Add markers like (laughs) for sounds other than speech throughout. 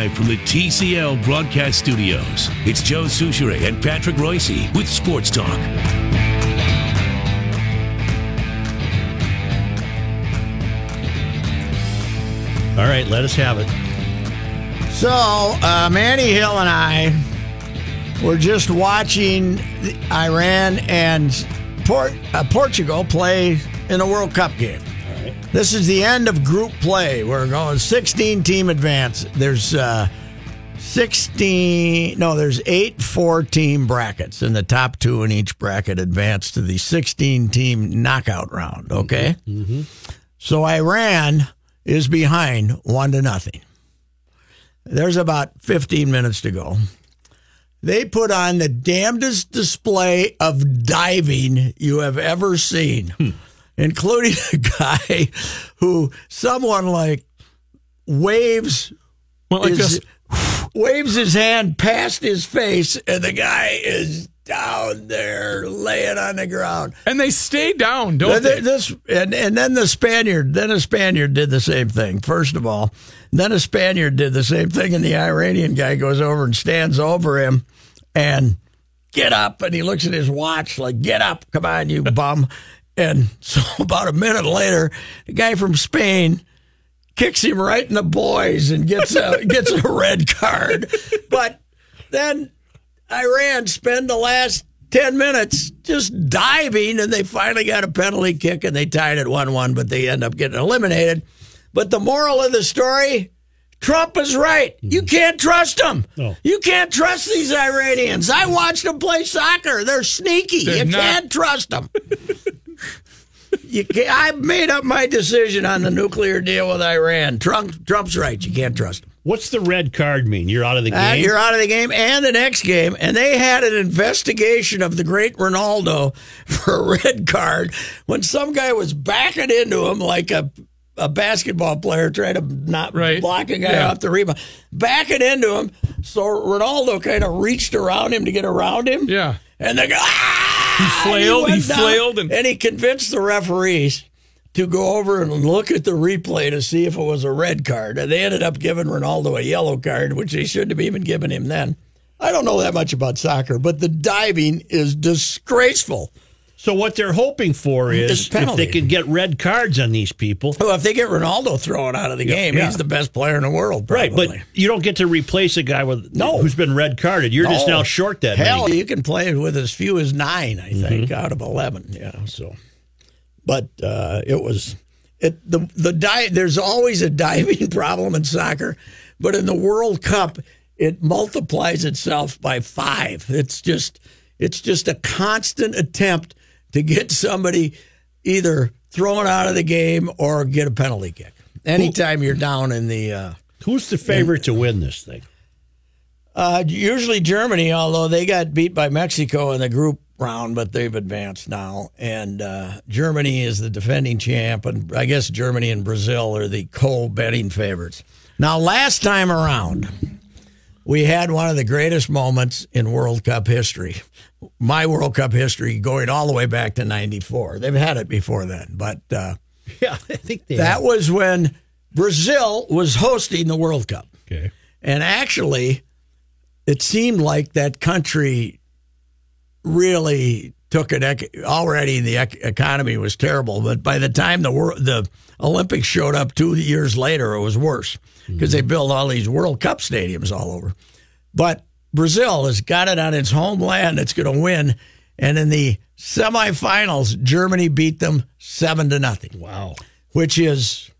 live from the TCL broadcast studios. It's Joe Soucheray and Patrick Reusse with Sports Talk. All right, let us have it. So, uh, Manny Hill and I were just watching Iran and Port- uh, Portugal play in a World Cup game. This is the end of group play. We're going 16 team advance. There's uh, 16, no, there's eight four team brackets, and the top two in each bracket advance to the 16 team knockout round. Mm-hmm. Okay? Mm-hmm. So Iran is behind one to nothing. There's about 15 minutes to go. They put on the damnedest display of diving you have ever seen, hmm. Including (laughs) a guy who someone like waves Well, like his, waves his hand past his face, and the guy is down there laying on the ground. And they stay down, don't Then they? This and and then the Spaniard, then a Spaniard did the same thing. First of all, then a Spaniard did the same thing, and the Iranian guy goes over and stands over him, and get up, and he looks at his watch like, "Get up, come on, you (laughs) bum." And so (laughs) about a minute later, the guy from Spain kicks him right in the boys and gets a (laughs) gets a red card. But then Iran spend the last 10 minutes just diving, and they finally got a penalty kick and they tied it 1 1, but they end up getting eliminated. But the moral of the story Trump is right. You mm-hmm. can't trust them. No. You can't trust these Iranians. I watched them play soccer. They're sneaky. They're you not- can't trust them. (laughs) You can't, I made up my decision on the nuclear deal with Iran. Trump, Trump's right. You can't trust him. What's the red card mean? You're out of the Uh, game. you're out of the game and the next game. And they had an investigation of the great Ronaldo (laughs) for a red card when some guy was backing into him like a a basketball player trying to not Right. block a guy Yeah. off the rebound, backing into him. So Ronaldo kind of reached around him to get around him. Yeah. And the guy ah! (laughs) He flailed, went he flailed, and- and he convinced the referees to go over and look at the replay to see if it was a red card. And they ended up giving Ronaldo a yellow card, which they shouldn't have even given him then. I don't know that much about soccer, but the diving is disgraceful. So what they're hoping for is if they can get red cards on these people. Well, if they get Ronaldo thrown out of the game, yeah. he's the best player in the world. Right, Probably. but you don't get to replace a guy with No. who's been red carded. You're just now short that Hell, many. you can play with as few as nine, I think, Mm-hmm. out of eleven. Yeah, so, but uh, it was it the the di- There's always a diving (laughs) problem in soccer, but in the World Cup, it multiplies itself by five. It's just it's just a constant attempt to get somebody either thrown out of the game or get a penalty kick. Anytime you're down in the. Uh, Who's the favorite to win this thing? Uh, usually Germany, although they got beat by Mexico in the group round, but they've advanced now. And uh, Germany is the defending champ, and I guess Germany and Brazil are the co-betting favorites. Now, last time around, we had one of the greatest moments in World Cup history. My World Cup history going all the way back to '94. They've had it before then, but uh, (laughs) Yeah, I think they that was when Brazil was hosting the World Cup. Okay. And actually, it seemed like that country really took it. ec- Already, the ec- economy was terrible, but by the time the wor- the Olympics showed up two years later, it was worse because they built all these World Cup stadiums all over. But Brazil has got it on its homeland; it's going to win. And in the semifinals, Germany beat them seven to nothing Wow. which is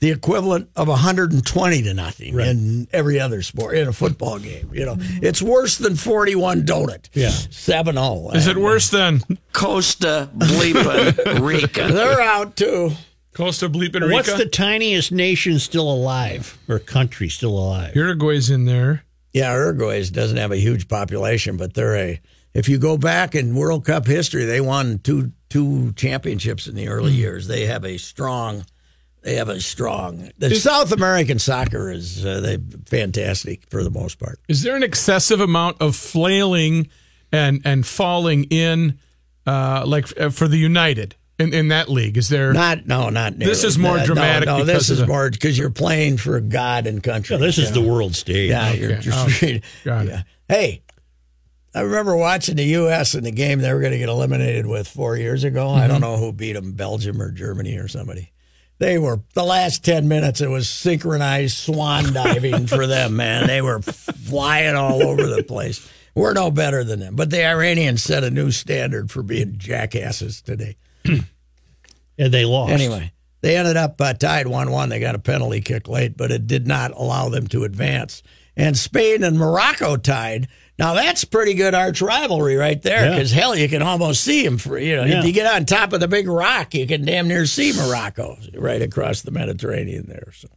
the equivalent of 120 to nothing Right. in every other sport in a football game. You know, it's worse than 41 donut. Yeah. 7-0. Is it worse than Costa Bleepin Rica. (laughs) They're out too. Costa Bleep and Rica? What's the tiniest nation still alive or country still alive? Uruguay's in there. Yeah, Uruguay doesn't have a huge population, but they're a. If you go back in World Cup history, they won two two championships in the early years. They have a strong. They have a strong. The South American soccer is uh, they fantastic for the most part. Is there an excessive amount of flailing and and falling in, uh, like uh, for the United? In, in that league? Is there? Not no, not nearly. This is more that. dramatic No, no this is the- more because you're playing for God and country. Yeah, this is you the world stage. Yeah, you're, Okay. you're Oh, (laughs) treated- got it. Hey, I remember watching the U.S. in the game they were going to get eliminated with four years ago. I Mm-hmm. don't know who beat them, Belgium or Germany or somebody. They were the last ten minutes. It was synchronized swan diving for them. (laughs) Man, they were flying all over the place. We're no better than them, but the Iranians set a new standard for being jackasses today. And they lost. Anyway, they ended up uh, tied 1 1. They got a penalty kick late, but it did not allow them to advance. And Spain and Morocco tied. Now, that's pretty good arch rivalry right there Yeah. because, hell, you can almost see them. For, you know, Yeah. If you get on top of the big rock, you can damn near see Morocco right across the Mediterranean there. So,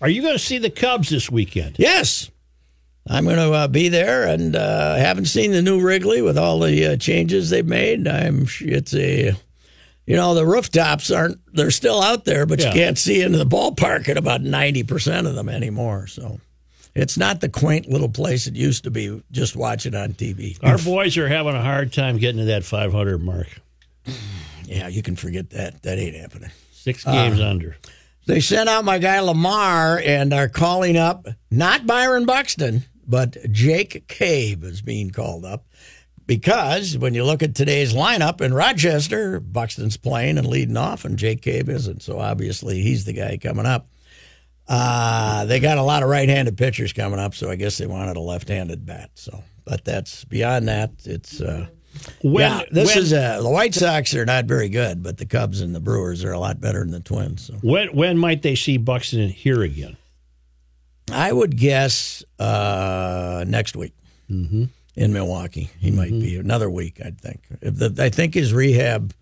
Are you going to see the Cubs this weekend? yes. I'm going to uh, be there, and uh, haven't seen the new Wrigley with all the uh, changes they've made. I'm it's a, you know, the rooftops aren't they're still out there, but Yeah. you can't see into the ballpark at about ninety percent of them anymore. So it's not the quaint little place it used to be. Just watch it on TV. Our boys are having a hard time getting to that 500 mark. Yeah, you can forget that. That ain't happening. Six games Uh, under. They sent out my guy LaMarre and are calling up not Byron Buxton, but Jake Cave is being called up because when you look at today's lineup in Rochester, Buxton's playing and leading off, and Jake Cave isn't. So obviously he's the guy coming up. Uh, they got a lot of right-handed pitchers coming up, so I guess they wanted a left-handed bat. So, but that's beyond that. It's uh, When, yeah. This when, is uh, the White Sox are not very good, but the Cubs and the Brewers are a lot better than the Twins. So. when, when might they see Buxton here again? I would guess uh, next week in Milwaukee. He might mm-hmm. be another week. I think. If the, I think his rehab,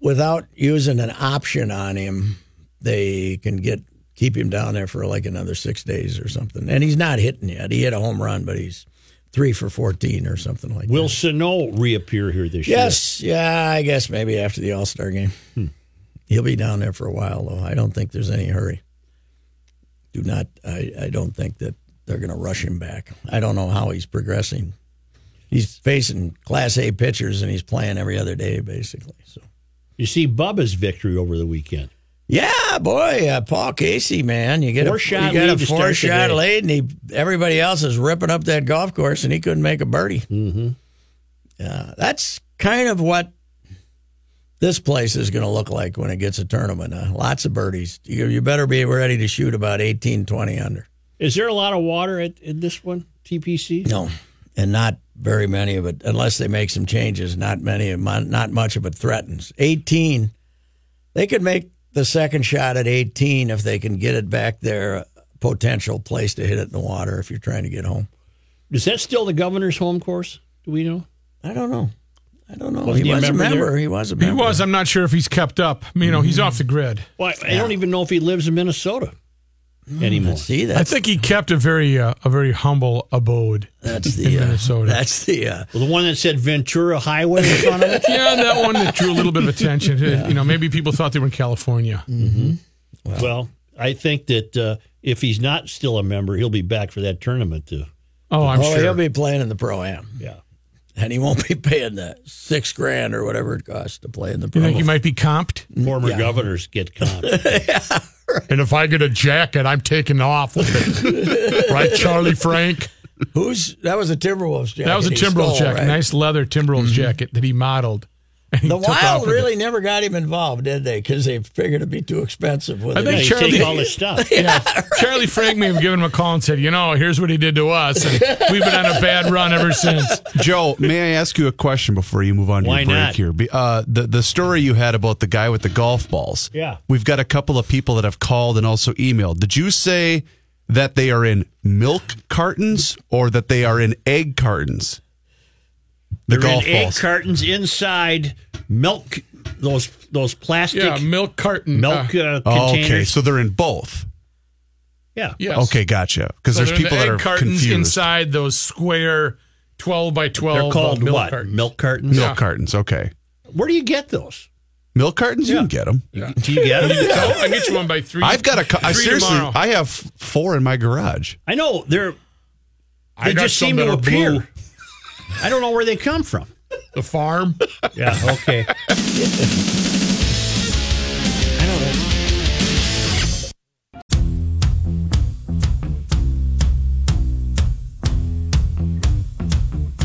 without using an option on him, they can get keep him down there for like another six days or something. And he's not hitting yet. He hit a home run, but he's three for fourteen or something like Will that. Will Sano reappear here this year? Yes, yeah, I guess maybe after the All Star game. Hmm. He'll be down there for a while, though. I don't think there's any hurry. Do not. I, I don't think that they're going to rush him back. I don't know how he's progressing. He's facing Class A pitchers and he's playing every other day, basically. So, You see Bubba's victory over the weekend. yeah, boy, uh, Paul Casey, man, you get Four a shot you got a four shot lead, and he everybody else is ripping up that golf course, and he couldn't make a birdie. Mm-hmm. Yeah, that's kind of what this place is going to look like when it gets a tournament. Uh, lots of birdies. You, you better be ready to shoot about 18, 20 under. Is there a lot of water at, in this one, TPC? No, and not very many of it, unless they make some changes. Not many, of not much of it threatens. 18, they could make the second shot at 18 if they can get it back there. a Potential place to hit it in the water if you're trying to get home. Is that still the governor's home course? Do we know? I don't know. I don't know. Wasn't he he was a member member. there? He was a member. He was. I'm not sure if he's kept up. You know, he's mm-hmm. off the grid. Well, I, I don't even know if he lives in Minnesota anymore. See, I think he kept a very uh, a very humble abode. that's in the uh, Minnesota. that's the uh, Well, the one that said Ventura Highway in front of it? (laughs) Yeah, that one that drew a little bit of attention. You know, maybe people thought they were in California. Well, I think that uh, if he's not still a member, he'll be back for that tournament too. Oh, I'm oh, sure. he'll be playing in the pro am, Yeah. and he won't be (laughs) paying the six grand or whatever it costs to play in the you pro. think he might be comped? Former governors get comped. (laughs) (laughs) And if I get a jacket, I'm taking off with it. (laughs) right, Charlie Frank? Who's that? Was a Timberwolves jacket. That was a Timberwolves stole, jacket, right? nice leather Timberwolves mm-hmm. jacket that he modeled. And he The Wild with it. really never got him involved, did they? Because they figured it'd be too expensive. With I it. think Yeah, Charlie- take all his stuff. (laughs) Yeah, Charlie Frank may have given him a call and said, "You know, here's what he did to us, and (laughs) we've been on a bad run ever since." Joe, may I ask you a question before you move on to Why your break not? here? Uh, the the story you had about the guy with the golf balls. Yeah. we've got a couple of people that have called and also emailed. Did you say that they are in milk cartons or that they are in egg cartons? The They're golf in egg cartons inside milk, those those plastic Yeah, milk carton. milk uh, uh, oh, containers. okay, so they're in both. yeah. yes. Okay, gotcha. Because So there's they're in people the that egg are cartons confused. inside those square twelve by twelve. They're called uh, milk what? Cartons. Milk cartons. Milk cartons. Okay, Where do you get those? milk cartons. You can get them. Do you get them? So I get you one by three. I've got a. cou- I three seriously, tomorrow. I have four in my garage. I know they're I they got just some seem that to are appear. blue. I don't know where they come from. The farm. Yeah, okay.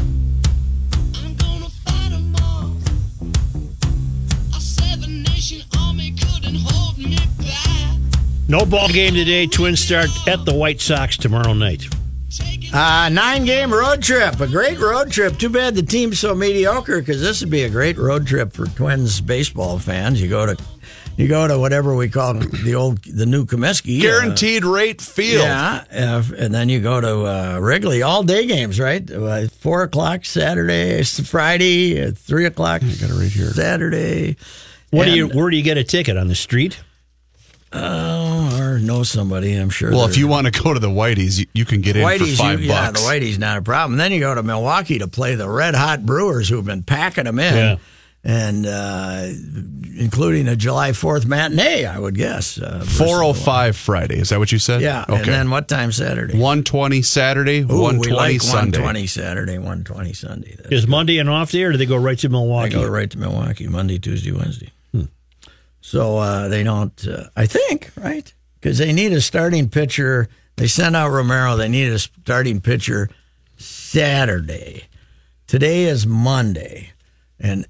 I'm gonna fight (laughs) 'em all. A seven nation army couldn't hold. No ball game today. Twins start at the White Sox tomorrow night. Take it Uh, nine game road trip, a great road trip. Too bad the team's so mediocre because this would be a great road trip for Twins baseball fans. You go to, you go to whatever we call the old, the new Comiskey. uh, Guaranteed rate field. Yeah, uh, and then you go to uh, Wrigley. All day games, right? Uh, Four o'clock Saturday, Friday, uh, three o'clock got it right here. Saturday. What do you? Where do you get a ticket on the street? Oh, or know somebody, I'm sure. Well, if you want to go to the Whiteys, you, you can get in Whitey's, for five you, yeah, the. Whitey's not a problem. Then you go to Milwaukee to play the Red Hot Brewers, who've been packing them in, Yeah. and uh, including a July Fourth matinee, I would guess. Uh, Four oh five Friday. Is that what you said? Yeah, Okay. and then what time Saturday? one twenty Saturday. Ooh, One like Sunday. 120 Saturday, 120 Sunday. That's Is Monday an off day, or do they go right to I Milwaukee? go right to Milwaukee Monday, Tuesday, Wednesday. Hmm. So uh, they don't. Uh, I think right because they need a starting pitcher. They sent out Romero. They need a starting pitcher Saturday. Today is Monday, and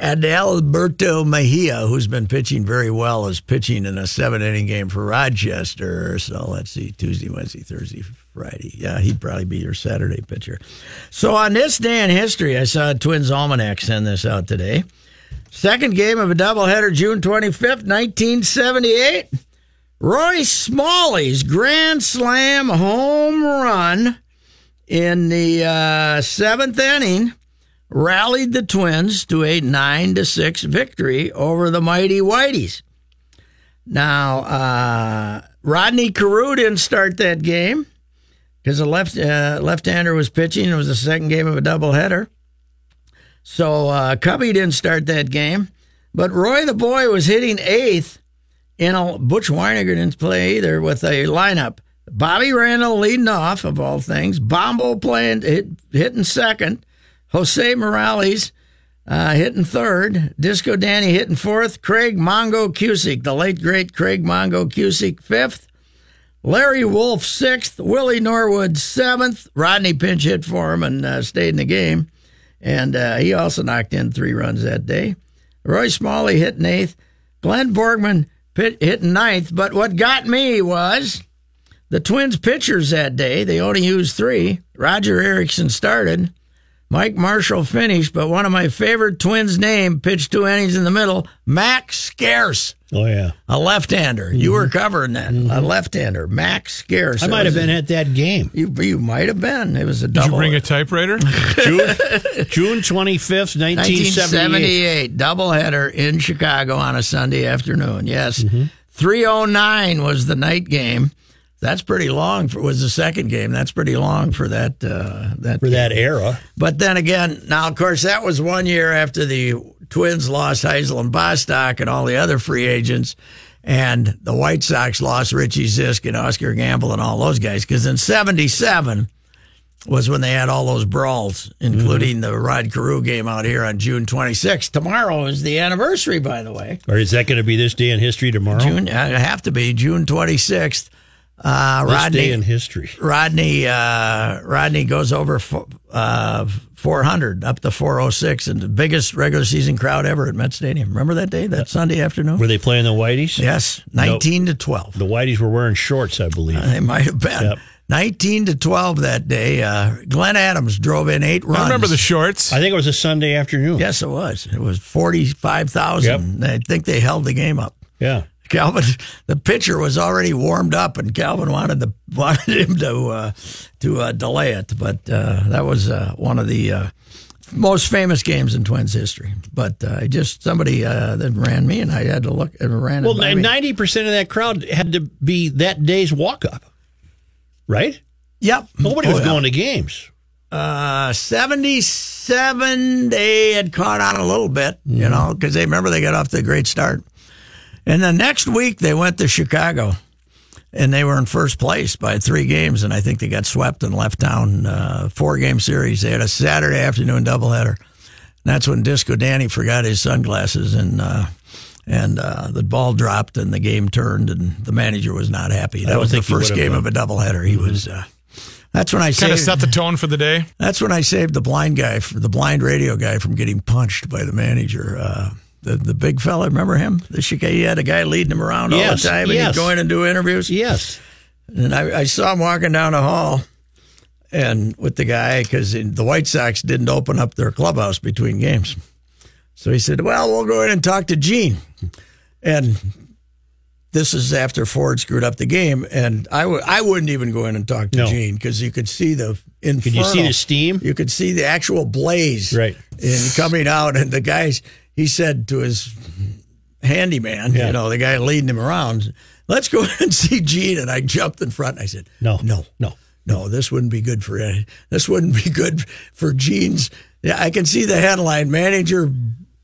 Adalberto Mejia, who's been pitching very well, is pitching in a seven-inning game for Rochester. So let's see, Tuesday, Wednesday, Thursday, Friday. Yeah, he'd probably be your Saturday pitcher. So on this day in history, I saw Twins Almanac send this out today. Second game of a doubleheader, June 25th, 1978. Roy Smalley's grand slam home run in the uh, seventh inning rallied the Twins to a nine to six victory over the mighty Whiteys. Now, uh, Rodney Carew didn't start that game because the left uh, left-hander was pitching. It was the second game of a doubleheader. So uh, Cubby didn't start that game, but Roy the Boy was hitting eighth. In a, Butch Wynegar didn't play either with a lineup. Bobby Randall leading off of all things. Bombo playing hit, hitting second. Jose Morales uh, hitting third. Disco Danny hitting fourth. Craig Mongo Kusick, the late great Craig Mongo Kusick, fifth. Larry Wolfe sixth. Willie Norwood seventh. Rodney pinch hit for him and uh, stayed in the game. And uh, he also knocked in three runs that day. Roy Smalley hitting eighth. Glenn Borgmann hitting ninth. But what got me was the Twins pitchers that day. They only used three. Roger Erickson started. Mike Marshall finished, but one of my favorite Twins' name pitched two innings in the middle. Mac Scarce, Oh yeah, a left-hander. You were mm-hmm. covering that. A mm-hmm. left-hander, Mac Scarce. I might have been a- at that game. You, you might have been. It was a Did double. you bring a typewriter? (laughs) June June twenty fifth, nineteen seventy eight. doubleheader in Chicago on a Sunday afternoon. Yes, mm-hmm. 309 was the night game. That's pretty long for was the second game. That's pretty long for that uh, that For that era, But then again, now of course that was one year after the Twins lost Hisle and Bostock and all the other free agents, and the White Sox lost Richie Zisk and Oscar Gamble and all those guys. Because in '77 was when they had all those brawls, including the Rod Carew game out here on June 26th. Tomorrow is the anniversary, by the way. or is that going to be this day in history tomorrow? June, it have to be June 26th. Uh, this Rodney, day in history. Rodney uh, Rodney goes over uh, 400 up to 406 and the biggest regular season crowd ever at Met Stadium. Remember that day, that Sunday afternoon? Were they playing the Whiteys? yes, 19 to 12. The Whiteys were wearing shorts, I believe. They might have been. Yep. 19 to 12 that day. Uh, Glenn Adams drove in eight runs. I remember the shorts. I think it was a Sunday afternoon. Yes, it was. It was 45,000. I think they held the game up. Yeah. Calvin, the pitcher was already warmed up, and Calvin wanted the (laughs) wanted him to uh, to uh, delay it. But uh, that was uh, one of the uh, most famous games in Twins history. But uh, I just somebody uh, that ran me, and I had to look and ran. Well, ninety percent of that crowd had to be that day's walk up, right? Yep, Nobody Oh, was yeah. going to games. Uh, 77, they had caught on a little bit, Mm-hmm. you know, because they remember they got off to a great start. And the next week, they went to Chicago and they were in first place by three games. And I think they got swept and left town uh, four game series. They had a Saturday afternoon doubleheader. that's when Disco Danny forgot his sunglasses and uh, and uh, the ball dropped and the game turned and the manager was not happy. That was the first game uh, of a doubleheader. He was. Uh, that's when I Kind of set the tone for the day. That's when I saved the blind guy, for the blind radio guy, from getting punched by the manager. The the big fella, remember him? The Chica- he had a guy leading him around all Yes, the time, and yes. he'd go in and do interviews. Yes. And I, I saw him walking down the hall, and with the guy because the White Sox didn't open up their clubhouse between games, so he said, "Well, we'll go in and talk to Gene." And this is after Ford screwed up the game, and I w- I wouldn't even go in and talk to No. Gene because you could see the inferno. Could you see the steam? You could see the actual blaze, Right. and coming out. And the guys, he said to his handyman, Yeah. you know, the guy leading him around, "Let's go (laughs) and see Gene." And I jumped in front. And I said, No. no, No. no, this wouldn't be good for any- this wouldn't be good for Gene's. Yeah, I can see the headline: manager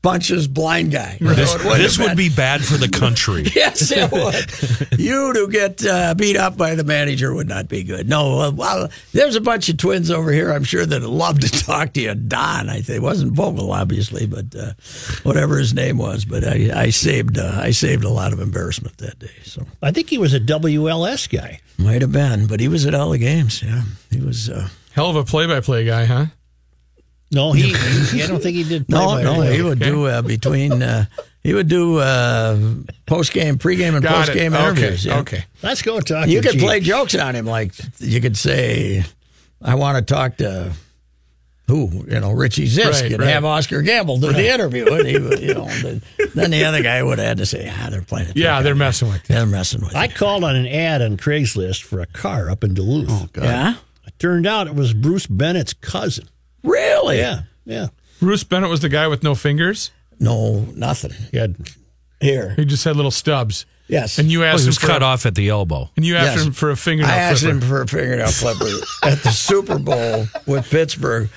punches blind guy. You know, This, it wouldn't this would be bad for the country. (laughs) Yes, it would. you to get uh, beat up by the manager would not be good. No, uh, well, there's a bunch of twins over here. I'm sure that'd love to (laughs) talk to you. Don, I think, It wasn't Vogel, obviously, but uh, whatever his name was. But I, I saved, uh, I saved a lot of embarrassment that day. So I think he was a WLS guy. might have been, but he was at all the games. Yeah, he was. Uh, Hell of a play-by-play guy, huh? No, he. he I don't think he did. no, play-by-play. no, he would do uh, between. Uh, he would do uh, post game, pre game, and post it. game Okay. interviews. yeah. Okay. Let's go talk. You to could Gene. play jokes on him, like you could say, "I want to talk to who?" You know, Richie Zisk, Right, and right. have Oscar Gamble do the interview. And he, would, you know, (laughs) then, then the other guy would have had to say, "Ah, they're playing it." Yeah, they're messing with you. they're messing with. I you. called on an ad on Craigslist for a car up in Duluth. Oh, God! Yeah, It turned out it was Bruce Bennett's cousin. Really? Yeah, yeah. Bruce Bennett was the guy with no fingers. No, nothing He had here. He just had little stubs. Yes, And you Oh, asked he him was for cut a, off at the elbow. and you asked Yes. him for a fingernail I asked clipper. him for a fingernail clipper (laughs) at the Super Bowl with Pittsburgh.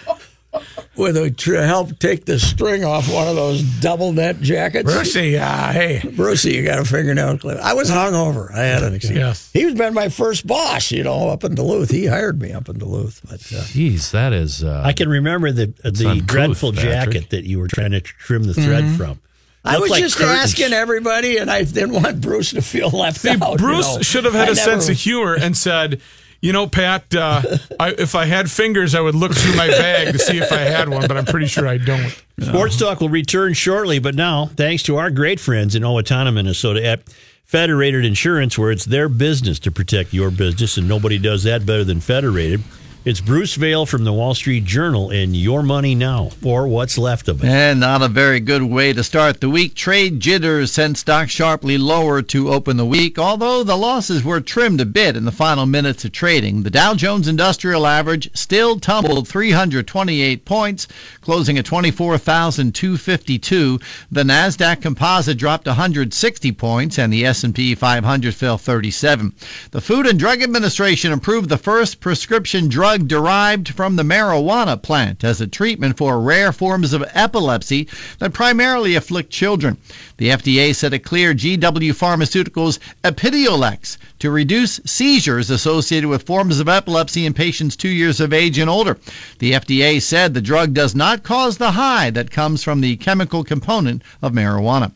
With a to help take the string off one of those double net jackets. Brucey, uh, hey, Brucey, you got a fingernail clip. I was hungover. I had an excuse. Yes. He was been my first boss, you know, up in Duluth. He hired me up in Duluth. But uh, Jeez, that is. Uh, I can remember the uh, the uncouth, dreadful Patrick. jacket that you were trying to trim the thread from. I was like just curtains. asking everybody, and I didn't want Bruce to feel left See, out. you Bruce know. should have had I a never- sense of humor and said, "You know, Pat, uh, I, if I had fingers, I would look through my bag to see if I had one, but I'm pretty sure I don't." Sports Talk will return shortly, but now, thanks to our great friends in Owatonna, Minnesota at Federated Insurance, where it's their business to protect your business, and nobody does that better than Federated. It's Bruce Vail from the Wall Street Journal in Your Money Now, or what's left of it. And not a very good way to start the week. Trade jitters sent stocks sharply lower to open the week, although the losses were trimmed a bit in the final minutes of trading. The Dow Jones Industrial Average still tumbled 328 points, closing at 24,252. The Nasdaq Composite dropped 160 points, and the S&P 500 fell 37. The Food and Drug Administration approved the first prescription drug derived from the marijuana plant as a treatment for rare forms of epilepsy that primarily afflict children. The FDA said it cleared GW Pharmaceuticals Epidiolex to reduce seizures associated with forms of epilepsy in patients two years of age and older. The FDA said the drug does not cause the high that comes from the chemical component of marijuana.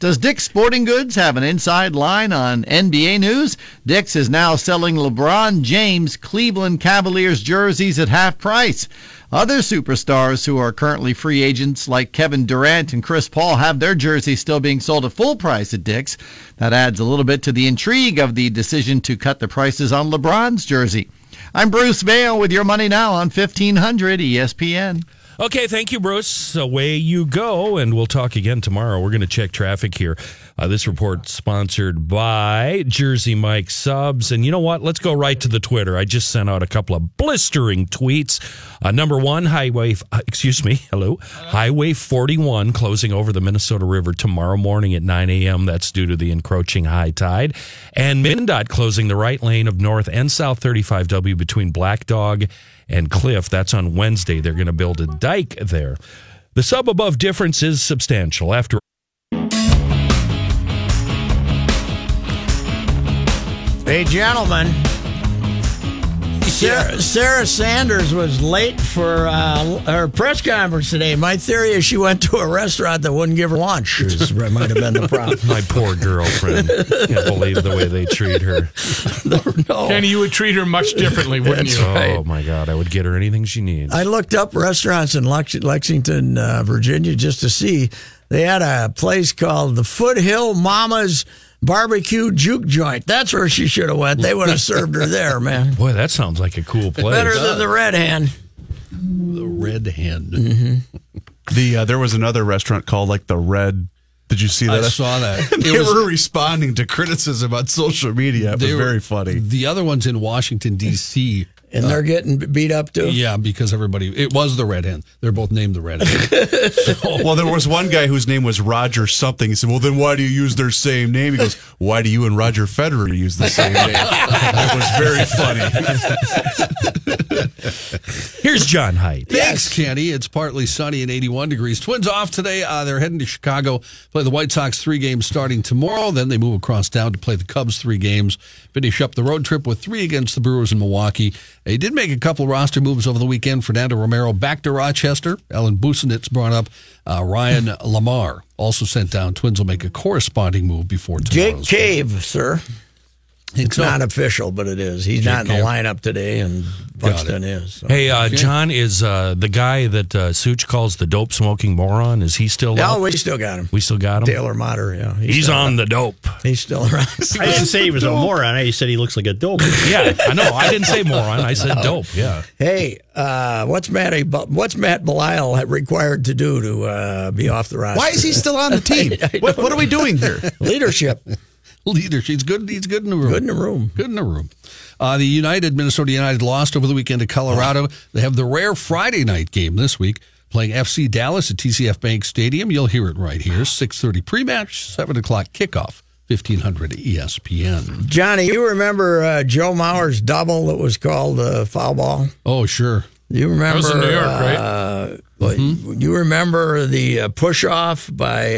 Does Dick's Sporting Goods have an inside line on NBA news? Dick's is now selling LeBron James Cleveland Cavaliers jerseys at half price. Other superstars who are currently free agents like Kevin Durant and Chris Paul have their jerseys still being sold at full price at Dick's. That adds a little bit to the intrigue of the decision to cut the prices on LeBron's jersey. I'm Bruce Vail with your money now on E 1500 ESPN. Okay, thank you, Bruce. Away you go, and we'll talk again tomorrow. We're going to check traffic here. Uh, this report sponsored by Jersey Mike Subs. And you know what? Let's go right to the Twitter. I just sent out a couple of blistering tweets. Uh, number one, Highway, uh, excuse me, (laughs) hello, Highway 41 closing over the Minnesota River tomorrow morning at 9 a.m. That's due to the encroaching high tide. And MnDOT closing the right lane of North and South 35W between Black Dog and Cliff. That's on Wednesday. They're going to build a dike there. The sub above difference is substantial. After Hey, gentlemen, Sarah, Sarah Sanders was late for uh, her press conference today. My theory is she went to a restaurant that wouldn't give her lunch. Is, (laughs) might have been the problem. (laughs) My poor girlfriend. Can't believe the way they treat her. (laughs) no. Kenny, you would treat her much differently, wouldn't That's you? right. Oh my God! I would get her anything she needs. I looked up restaurants in Lex- Lexington, uh, Virginia, just to see. They had a place called the Foothill Mama's Barbecue Juke Joint. That's where she should have went. They would have served her there, man. Boy, that sounds like a cool place. Better than the Red Hand. The Red Hen. Mm-hmm. The uh, there was another restaurant called like the Red. Did you see that? I saw that. (laughs) they It was- were responding to criticism on social media. It was They were- very funny. The other one's in Washington D.C. And they're getting beat up too. Yeah, because everybody it was the Red Hen. They're both named the Red Hen. (laughs) Well, there was one guy whose name was Roger something. He said, "Well, then why do you use their same name?" He goes, "Why do you and Roger Federer use the same name?" It was very funny. (laughs) Here's John Height. Thanks, Kenny. It's partly sunny and 81 degrees. Twins off today. Uh, they're heading to Chicago, play the White Sox three games starting tomorrow. Then they move across town to play the Cubs three games. Finish up the road trip with three against the Brewers in Milwaukee. They did make a couple roster moves over the weekend. Fernando Romero back to Rochester. Alan Busenitz brought up uh, Ryan (laughs) LaMarre. Also sent down. Twins will make a corresponding move before Jake tomorrow's game. Cave, sir. It's so. not official, but it is. He's not in the lineup today, and Buxton is. so. Hey, uh, John is uh, the guy that uh, Souch calls the dope smoking moron. Is he still? Oh, out? we still got him. we still got him. Taylor Motter, yeah. He's still on around. the dope. He's still around. (laughs) I didn't say he was a moron. I said he looks like a dope. (laughs) Yeah, I know. I didn't say moron. I said dope. Yeah. hey, uh, what's Matt? What's Matt Belisle required to do to uh, be off the roster? Why is he still on the (laughs) team? What, what are we doing here? leadership? (laughs) Leader. She's good. He's good in the room. Good in the room. Good in the room. Uh, the United, Minnesota United lost over the weekend to Colorado. They have the rare Friday night game this week, playing FC Dallas at TCF Bank Stadium. You'll hear it right here. 6.30 pre-match, 7 o'clock kickoff, E 1500 ESPN. Johnny, you remember uh, Joe Mauer's double that was called uh, foul ball? Oh, sure. You remember? was in New York, right? uh, what- You remember the uh, push off by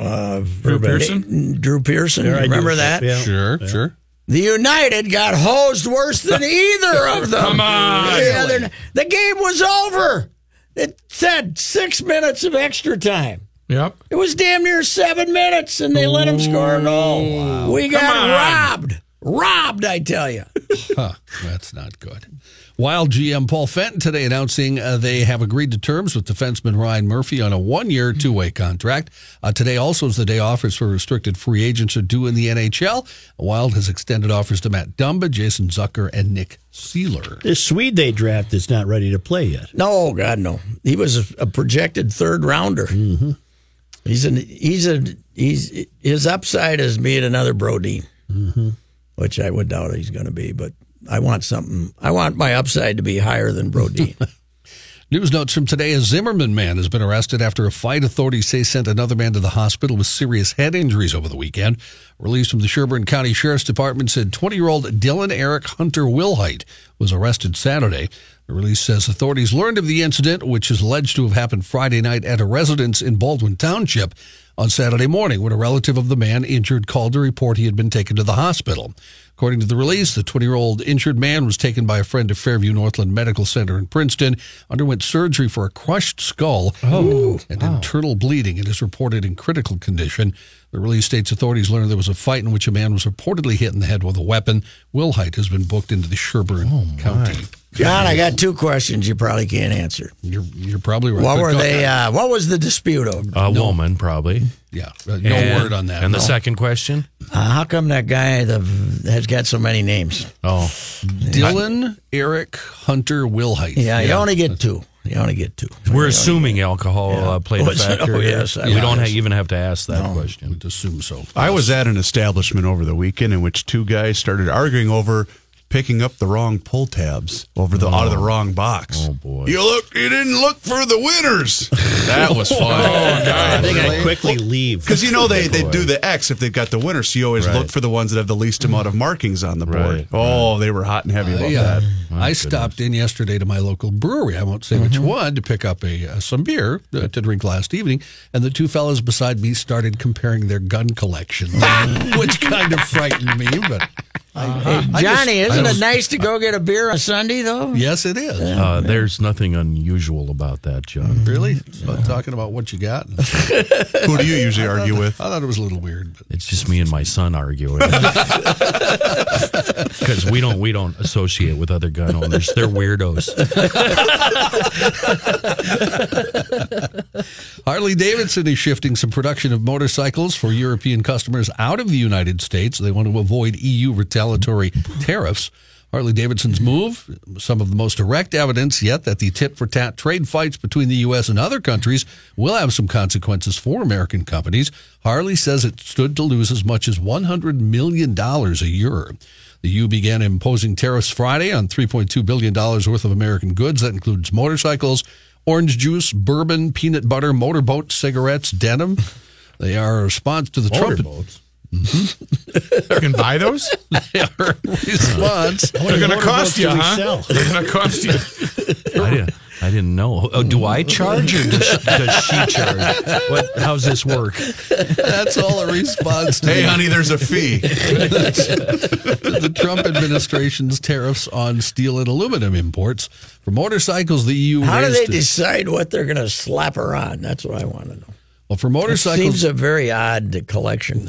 uh, Drew Pearson? Drew Pearson. Yeah, You I do. remember that? Yeah. Sure, sure. The United got hosed worse than (laughs) either of them. Come on. The, other- the game was over. It said six minutes of extra time. Yep. It was damn near seven minutes, and they let him score a goal. We got on. robbed. Robbed, I tell you. (laughs) Huh, that's not good. Wild GM Paul Fenton today announcing uh, they have agreed to terms with defenseman Ryan Murphy on a one-year, two-way contract. Uh, today also is the day offers for restricted free agents are due in the NHL. Wild has extended offers to Matt Dumba, Jason Zucker, and Nick Seeler. This Swede they draft is not ready to play yet. No, God, no. He was a, a projected third rounder. Mm-hmm. He's an he's a he's his upside is being another Brodin, mm-hmm. Which I would doubt he's going to be. But I want something. I want my upside to be higher than Brodin. (laughs) News notes from today: A Zimmerman man has been arrested after a fight authorities say sent another man to the hospital with serious head injuries over the weekend. Release from the Sherburne County Sheriff's Department said 20-year-old Dylan Eric Hunter Wilhite was arrested Saturday. The release says authorities learned of the incident, which is alleged to have happened Friday night at a residence in Baldwin Township. On Saturday morning, when a relative of the man injured called to report he had been taken to the hospital. According to the release, the 20 year old injured man was taken by a friend to Fairview Northland Medical Center in Princeton, underwent surgery for a crushed skull oh. and internal bleeding, and is reported in critical condition. The release states authorities learned there was a fight in which a man was reportedly hit in the head with a weapon. Wilhite has been booked into the Sherburne oh, County. John, I got two questions you probably can't answer. You're, you're probably right. What But were go- they? Uh, what was the dispute over? A woman, probably. Yeah, no And- word on that. And the no. second question? Uh, how come that guy the, has got so many names? Oh, Dylan, Eric, Hunter, Wilhite. Yeah, you only get two. You only get two. we're assuming alcohol uh, played Oh, a it's- factor. oh, here. yes, I we don't ha- even have to ask that question. Would assume so. I was at an establishment over the weekend in which two guys started arguing over picking up the wrong pull tabs over the out of the wrong box. Oh, boy. You look you didn't look for the winners. (laughs) That was fun. (laughs) Oh, God. I think I quickly leave. Because you know they, they do the X if they've got the winners, so you always look for the ones that have the least amount of markings on the board. Right, oh, they were hot and heavy about Yeah, that. I stopped in yesterday to my local brewery. I won't say which one to pick up a uh, some beer uh, to drink last evening, and the two fellows beside me started comparing their gun collections, (laughs) which kind of frightened me. But Hey, Johnny, just- isn't I it nice to go get a beer on Sunday, though? Yes, it is. Uh, there's nothing unusual about that, John. Really? About talking about what you got. (laughs) Who do you usually argue with? I thought it was a little weird. But It's just me and my son arguing (laughs) because we don't we don't associate with other gun owners. They're weirdos. (laughs) Harley Davidson is shifting some production of motorcycles for European customers out of the United States. They want to avoid EU retaliatory tariffs. Harley Davidson's move, some of the most direct evidence yet that the tit for tat trade fights between the U.S. and other countries will have some consequences for American companies. Harley says it stood to lose as much as $100 million a year. The EU began imposing tariffs Friday on $3.2 billion worth of American goods. That includes motorcycles, orange juice, bourbon, peanut butter, motorboats, cigarettes, denim. They are a response to the Trump Mm-hmm. (laughs) You can buy those? they are response. They're going to cost you, huh? (laughs) They're going to cost you. I didn't, I didn't know. Oh, do I charge or does, does she charge? What? How's this work? That's all a response to Hey, the, honey, there's a fee. (laughs) the Trump administration's tariffs on steel and aluminum imports. For motorcycles, the EU How do they it- decide what they're going to slap her on? That's what I want to know. Well, for motorcycles, It seems a very odd collection.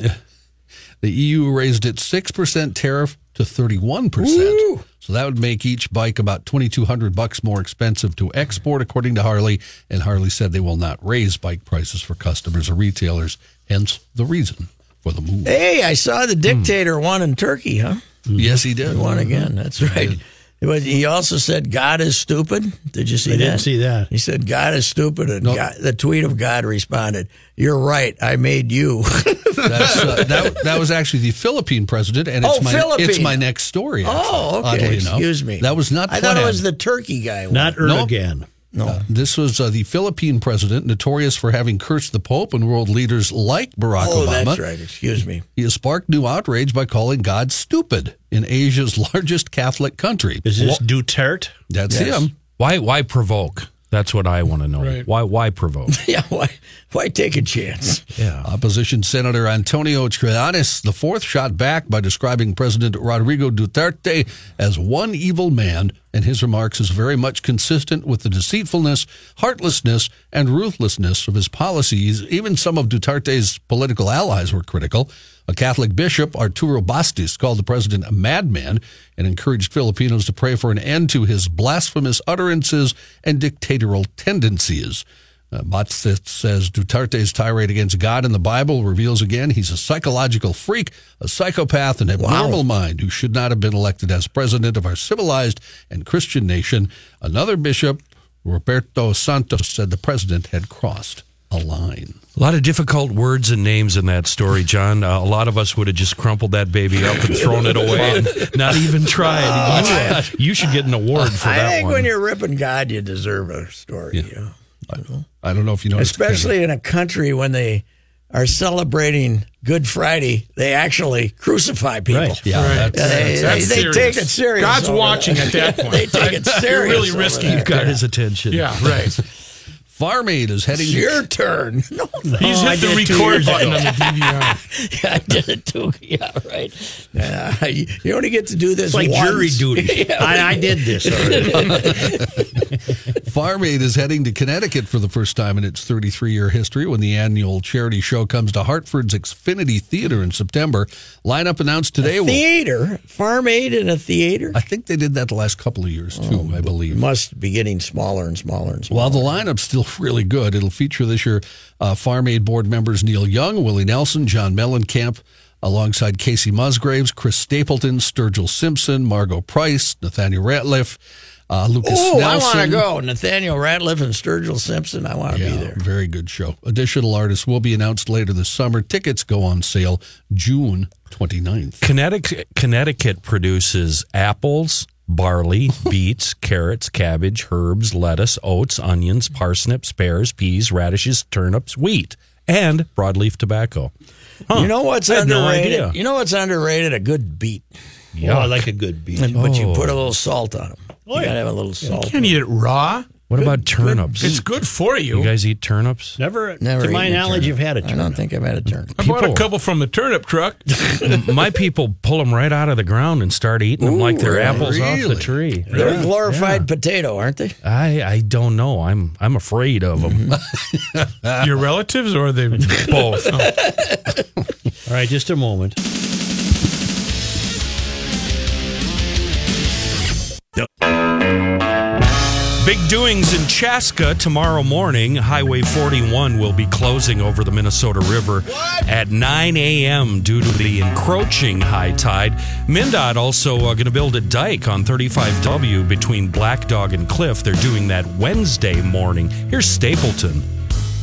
The EU raised its 6% tariff to 31%. So that would make each bike about 2200 bucks more expensive to export according to Harley, and Harley said they will not raise bike prices for customers or retailers, hence the reason for the move. Hey, I saw the hmm. dictator won in Turkey, huh? Yes, he did. He won again. Mm-hmm. That's right. It was, he also said God is stupid. Did you see I that? didn't see that. He said God is stupid, and No. God, the tweet of God responded, "You're right. I made you." (laughs) That's, uh, that, that was actually the Philippine president, and it's Oh, my Philippine. it's my next story. Actually, oh, okay. oddly enough. Excuse me. That was not. I thought it was the Turkey guy. won. Not Erdogan. Uh, this was uh, the Philippine president, notorious for having cursed the Pope and world leaders like Barack Oh, Obama. that's right. Excuse me. He has sparked new outrage by calling God stupid in Asia's (laughs) largest Catholic country. Is this Duterte? That's Yes. him. Why why provoke? That's what I want to know. Right. Why why provoke? (laughs) Yeah. Why? Why take a chance? (laughs) Yeah. Opposition Senator Antonio Trillanes the fourth shot back by describing President Rodrigo Duterte as one evil man, and his remarks is very much consistent with the deceitfulness, heartlessness, and ruthlessness of his policies. Even some of Duterte's political allies were critical. A Catholic bishop, Arturo Bastes, called the president a madman and encouraged Filipinos to pray for an end to his blasphemous utterances and dictatorial tendencies. Uh, Bastis says Duterte's tirade against God in the Bible reveals again he's a psychological freak, a psychopath, and an abnormal mind who should not have been elected as president of our civilized and Christian nation. Another bishop, Roberto Santos, said the president had crossed a line. A lot of difficult words and names in that story, John. Uh, a lot of us would have just crumpled that baby up and thrown it away and not even tried. you, uh, you should get an award for I that I think one. when you're ripping God, you deserve a story. Yeah. you know? I don't know if you know, Especially in a country when they are celebrating Good Friday, they actually crucify people. Right. Yeah, Right. that's, Yeah, they, they, That's they serious. take it serious. God's watching there. at that point. (laughs) they take it serious. You're really risky. You've got his attention. Yeah, right. Farm Aid is heading It's your turn. (laughs) No, no. He's Oh, I hit the record button on the DVR. (laughs) I did it too. Yeah, right. Uh, you you only get to do this It's like once. jury duty. (laughs) Yeah, I, I did this already. Farm Aid is heading to Connecticut for the first time in its 33 year history when the annual charity show comes to Hartford's Xfinity Theater in September. Lineup announced today. will- theater, farm aid in a theater. I think they did that the last couple of years too, I believe. must be getting smaller and smaller and smaller. While the lineup's still really good, it'll feature this year uh, Farm Aid board members Neil Young, Willie Nelson, John Mellencamp, alongside Kacey Musgraves, Chris Stapleton, Sturgill Simpson, Margo Price, Nathaniel Rateliff, uh, Lucas Oh, I want to go. Nathaniel Rateliff and Sturgill Simpson. I want to Yeah, be there. very good show. Additional artists will be announced later this summer. Tickets go on sale June 29th. Connecticut, Connecticut produces apples, barley, (laughs) beets, carrots, cabbage, herbs, lettuce, oats, onions, parsnips, pears, peas, radishes, turnips, wheat, and broadleaf tobacco. You know what's I had no underrated? idea. You know what's underrated? A good beet. Oh, I like a good beet. And, But you put a little salt on them. you yeah. gotta have a little salt. You can't eat it raw? What about turnips? It's good for you. You guys eat turnips? Never, Never to my knowledge, you've had a I turnip. don't think I've had a turnip. I bought a couple from the turnip truck. (laughs) My people pull them right out of the ground and start eating them like they're really? apples off the tree. They're a glorified potato, aren't they? I I don't know. I'm I'm afraid of them. Mm-hmm. (laughs) (laughs) Your relatives or are they both? Oh. All right, just a moment. Big doings in Chaska tomorrow morning. Highway 41 will be closing over the Minnesota River at 9 a.m. due to the encroaching high tide. MnDOT also uh, going to build a dike on 35W between Black Dog and Cliff. They're doing that Wednesday morning. Here's Stapleton.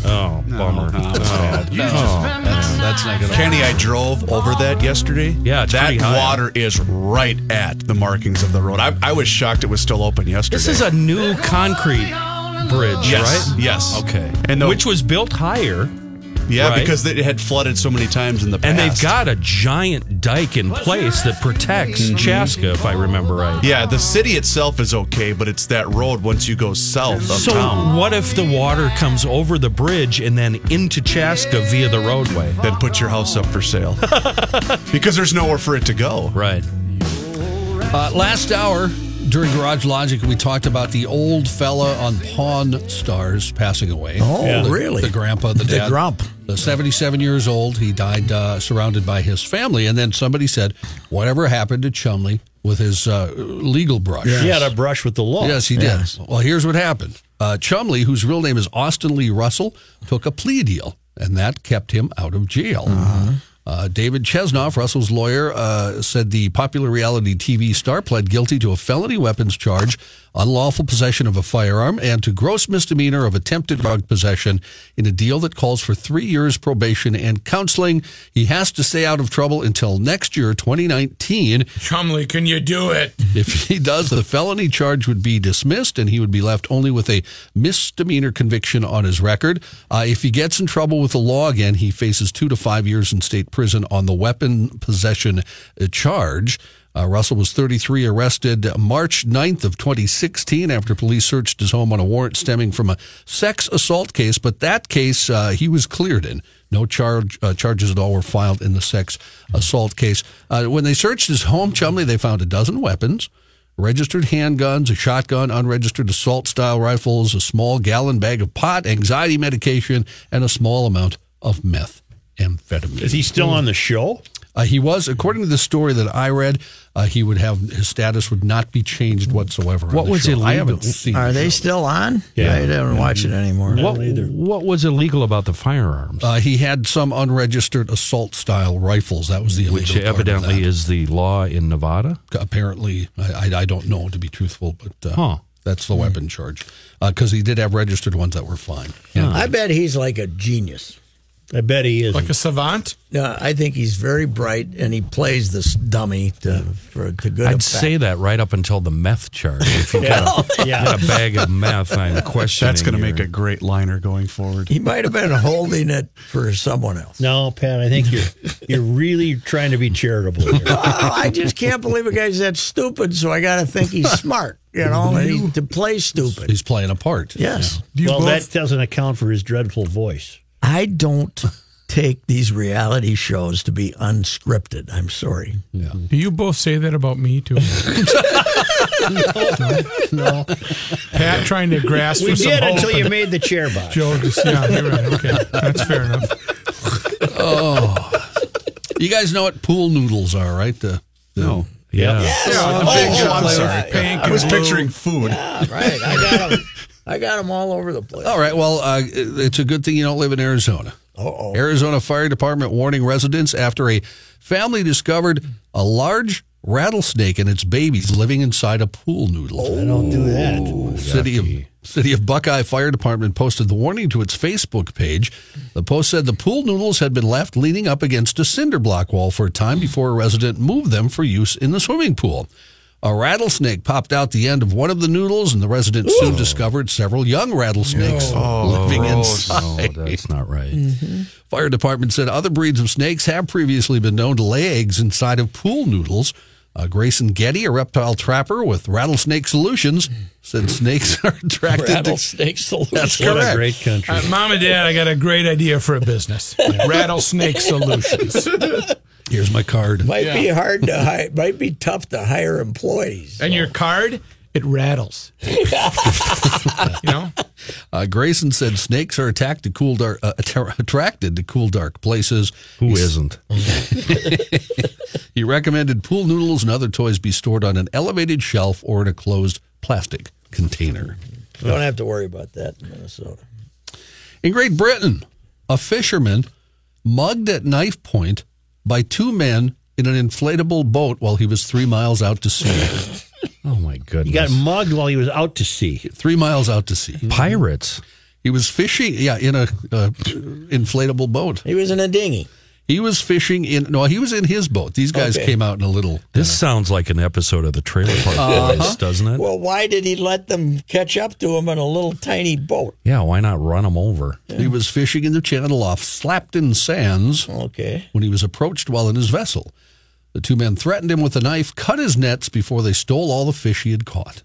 Oh, bummer. no, oh. that's bad. You Oh, That's, that's not to Kenny, I drove over that yesterday. Yeah, it's that pretty high. water is right at the markings of the road. I, I was shocked it was still open yesterday. This is a new concrete bridge, Yes, right? yes. Okay. And the- Which was built higher. Yeah, right. because it had flooded so many times in the past. And they've got a giant dike in place that protects Chaska, if I remember right. yeah, the city itself is okay, but it's that road once you go south of So town. what if the water comes over the bridge and then into Chaska via the roadway? Then put your house up for sale (laughs) because there's nowhere for it to go. Right. Uh, last hour during Garage Logic, we talked about the old fella on Pawn Stars passing away. Oh, The- really? The grandpa, the dad. The grump. The 77 years old. He died uh, surrounded by his family. And then somebody said, whatever happened to Chumley with his uh, legal brush? He had a brush with the law. Yes, he did. Well, here's what happened. Uh, Chumley, whose real name is Austin Lee Russell, took a plea deal, and that kept him out of jail. Uh, David Chesnoff, Russell's lawyer, uh, said the popular reality TV star pled guilty to a felony weapons charge, unlawful possession of a firearm, and to gross misdemeanor of attempted drug possession in a deal that calls for three years probation and counseling. He has to stay out of trouble until next year, 2019. Chumley, can you do it? If he does, the felony charge would be dismissed and he would be left only with a misdemeanor conviction on his record. Uh, if he gets in trouble with the law again, he faces two to five years in state prison on the weapon possession uh, charge. Uh, Russell was 33, arrested March 9th of 2016 after police searched his home on a warrant stemming from a sex assault case. But that case uh, he was cleared in. No charge uh, charges at all were filed in the sex assault case. Uh, when they searched his home, Chumley, they found a dozen weapons, registered handguns, a shotgun, unregistered assault style rifles, a small gallon bag of pot, anxiety medication, and a small amount of methamphetamine. Is he still on the show? Uh, he was, according to the story that I read, uh, he would have his status would not be changed whatsoever. What was show. I illegal? haven't seen. Are the they show. still on? Yeah. I don't watch it anymore. What, what was illegal about the firearms? Uh, he had some unregistered assault style rifles. That was the illegal which part of evidently that. is the law in Nevada. apparently I, I, I don't know to be truthful, but uh, Huh. that's the weapon charge because he did have registered ones that were fine. I bet he's like a genius. I bet he is. Like a savant? Uh, I think he's very bright, and he plays this dummy to for to good I'd effect. say that right up until the meth charge. If you got, a, (laughs) yeah. got a bag of meth, I'm questioning. That's going to make a great liner going forward. he might have been holding it for someone else. No, Pat, I think you're (laughs) you're really trying to be charitable here. (laughs) Oh, I just can't believe a guy's that stupid. So I got to think he's smart, you know, and he, to play stupid. He's playing a part. Yes, Do you well, both, that doesn't account for his dreadful voice. I don't take these reality shows to be unscripted. I'm sorry. do you both say that about me too? (laughs) No, no. Pat trying to grasp we for some did hope. until you made the chair box. Joe just yeah, you're right. Okay, (laughs) that's fair enough. Oh, you guys know what pool noodles are, right? The, the, No. Yeah. Yeah, Oh, the big, I'm uh, sorry. pink I was blue. picturing food. Yeah, right. I got them. I got them all over the place. All right. Well, uh, it's a good thing you don't live in Arizona. Uh-oh. Arizona Fire Department warning residents after a family discovered a large rattlesnake and its babies living inside a pool noodle. I don't do that. City of City of Buckeye Fire Department posted the warning to its Facebook page. The post said the pool noodles had been left leaning up against a cinder block wall for a time before a resident moved them for use in the swimming pool. A rattlesnake popped out the end of one of the noodles, and the resident soon discovered several young rattlesnakes living inside. Oh, that's not right. Fire department said other breeds of snakes have previously been known to lay eggs inside of pool noodles. Uh, Grayson Getty, a reptile trapper with Rattlesnake Solutions, said (laughs) snakes are attracted to. Rattlesnake solution. That's What a correct. great country. Uh, Mom and Dad, I got a great idea for a business. (laughs) Rattlesnake Solutions. (laughs) Here's my card. Might be hard to hire. Might be tough to hire employees. And your card, it rattles. (laughs) you know? Uh, Grayson said snakes are attacked to cool dark, uh, attracted to cool dark places. Who isn't? (laughs) He recommended pool noodles and other toys be stored on an elevated shelf or in a closed plastic container. You don't have to worry about that in Minnesota. In Great Britain, a fisherman mugged at knife point by two men in an inflatable boat while he was three miles out to sea. (laughs) Oh my goodness! He got mugged while he was out to sea. three miles out to sea. pirates. He was fishing, yeah, in a uh, inflatable boat. He was in a dinghy. He was fishing in no, he was in his boat. These guys Okay. came out in a little. This sounds like an episode of the Trailer Park Uh-huh. Boys, doesn't it? Well, why did he let them catch up to him in a little tiny boat? yeah, why not run him over? He was fishing in the channel off Slapton Sands Okay. when he was approached while in his vessel. The two men threatened him with a knife, cut his nets before they stole all the fish he had caught.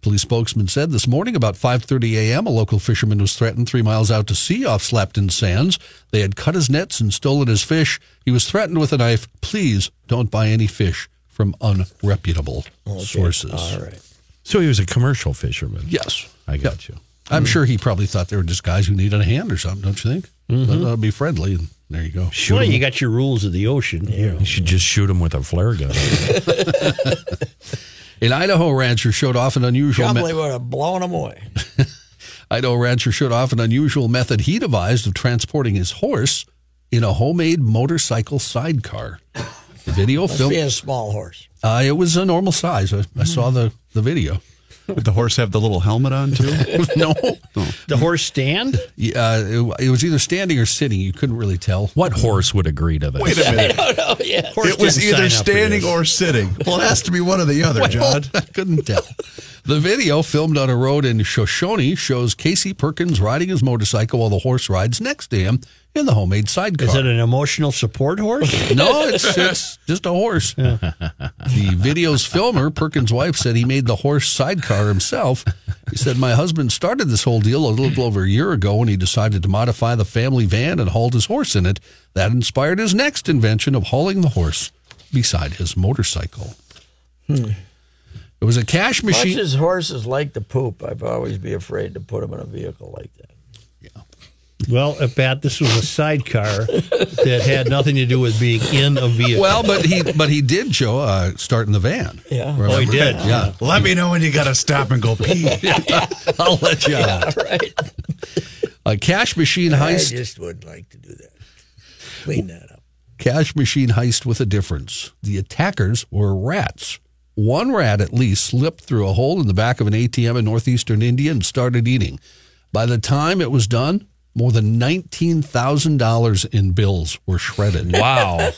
Police spokesman said this morning about 5:30 a.m. a local fisherman was threatened 3 miles out to sea off Slapton Sands. They had cut his nets and stolen his fish. He was threatened with a knife. Please don't buy any fish from unreputable sources. All right. So he was a commercial fisherman. Yes. I got you. I'm hmm. sure he probably thought they were just guys who needed a hand or something, don't you think? Mm-hmm. But that'd be friendly, and there you go. well, you got your rules of the ocean. You should just shoot him with a flare gun. (laughs) (laughs) An Idaho rancher showed off an unusual me- Probably would have blown him away. (laughs) Idaho rancher showed off an unusual method he devised of transporting his horse in a homemade motorcycle sidecar. The video Must film be a small horse. uh, it was a normal size. I, I saw the, the video. Did the horse have the little helmet on too? (laughs) no, oh. The horse stand? Yeah, it, it was either standing or sitting. You couldn't really tell. What horse would agree to this? Wait a minute. (laughs) Oh, yeah. Horse It was either sign up for standing or sitting. Well, it has to be one or the other, John. I couldn't tell. The video, filmed on a road in Shoshone, shows Casey Perkins riding his motorcycle while the horse rides next to him in the homemade sidecar. Is it an emotional support horse? (laughs) no, it's, it's just a horse. (laughs) The video's filmer, Perkins' wife, said he made the horse sidecar himself. He said, My husband started this whole deal a little over a year ago when he decided to modify the family van and hauled his horse in it. That inspired his next invention of hauling the horse beside his motorcycle. Hmm. It was a cash Much machine. as horses like to poop, I'd always be afraid to put them in a vehicle like that. Yeah. Well, Pat, this was a sidecar that had nothing to do with being in a vehicle. Well, but he but he did show uh, starting the van. Yeah. oh, he did. Yeah, Let me know when you got to stop and go pee. (laughs) I'll let you out. right. A cash machine heist. I just would like to do that. Clean that up. cash machine heist with a difference. The attackers were rats. One rat at least slipped through a hole in the back of an ATM in northeastern India and started eating. By the time it was done, more than $19,000 in bills were shredded. (laughs) Wow.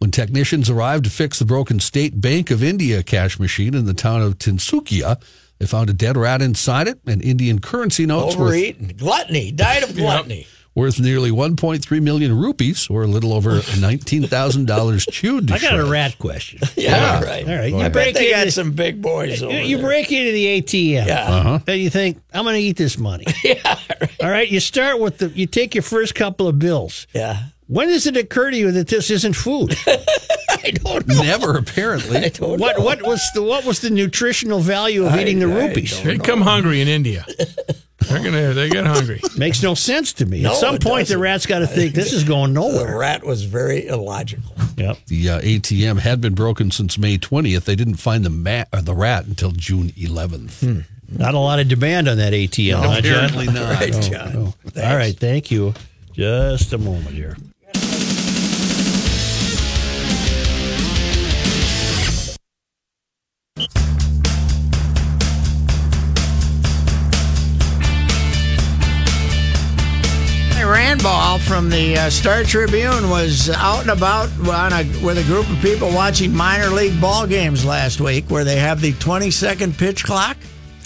When technicians arrived to fix the broken State Bank of India cash machine in the town of Tinsukia, they found a dead rat inside it and Indian currency notes worth, Overeating. Gluttony. Died of (laughs) gluttony. Worth nearly 1.3 million rupees, or a little over (laughs) $19,000 chewed to I got a rat question. (laughs) Yeah, right. All right, I you bet break they got into- some big boys over You, you there. break into the ATM. Yeah. Uh-huh. And you think, I'm going to eat this money. (laughs) yeah. All right. You start with the, you take your first couple of bills. Yeah. When does it occur to you that this isn't food? I don't know. Never, apparently. I don't what know. what was the what was the nutritional value of I- eating the I rupees? They come hungry in India. They're gonna. They get hungry. (laughs) Makes no sense to me. No, At some it point, the doesn't. rat's got to think this is going nowhere. The nowhere. rat was very illogical. Yep. The uh, ATM had been broken since May 20th. They didn't find the ma- or the rat until June 11th. Not a lot of demand on that ATM, huh, John? Apparently not. Right, John. All right. Thank you. Just a moment here. Randball from the uh, Star Tribune was out and about on a, with a group of people watching minor league ball games last week, where they have the 20 second pitch clock.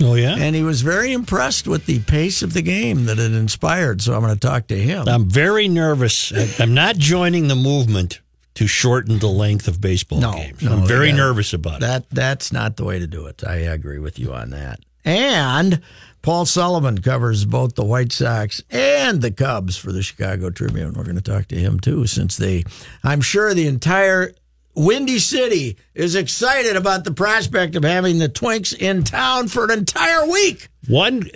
Oh yeah. And he was very impressed with the pace of the game that it inspired. So I'm going to talk to him. I'm very nervous. I'm not joining the movement to shorten the length of baseball No, games. no, I'm very nervous about it. That that's not the way to do it. I agree with you on that. And Paul Sullivan covers both the White Sox and the Cubs for the Chicago Tribune. We're going to talk to him too, since they, I'm sure the entire Windy City is excited about the prospect of having the Twinks in town for an entire week. One,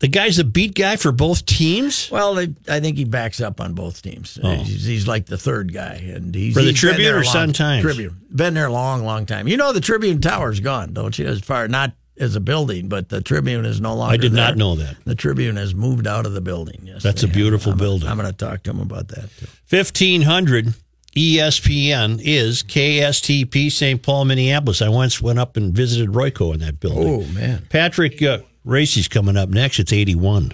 the guy's a beat guy for both teams. Well, they, I think he backs up on both teams. Oh. He's, he's like the third guy, and he's Oh. For the he's Tribune or a long- Sun-Times? Tribune been there a long, long time. You know, the Tribune Tower's gone, don't you? As far not as a building, but the Tribune is no longer. I did not know that. The Tribune has moved out of the building. Yes, That's a beautiful I'm- building. I'm going to talk to him about that too. 1500 ESPN is KSTP St. Paul, Minneapolis. I once went up and visited Royko in that building. Oh man, Patrick uh, Reusse's coming up next. It's 81.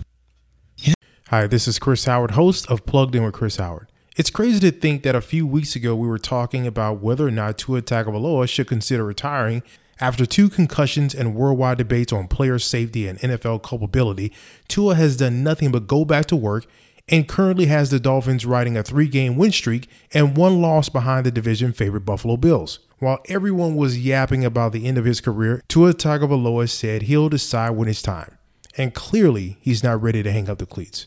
Hi, this is Chris Howard, host of Plugged In with Chris Howard. It's crazy to think that a few weeks ago we were talking about whether or not Tua Tagovailoa should consider retiring after two concussions and worldwide debates on player safety and NFL culpability. Tua has done nothing but go back to work and currently has the Dolphins riding a three-game win streak and one loss behind the division favorite Buffalo Bills. While everyone was yapping about the end of his career, Tua Tagovailoa said he'll decide when it's time. And clearly, he's not ready to hang up the cleats.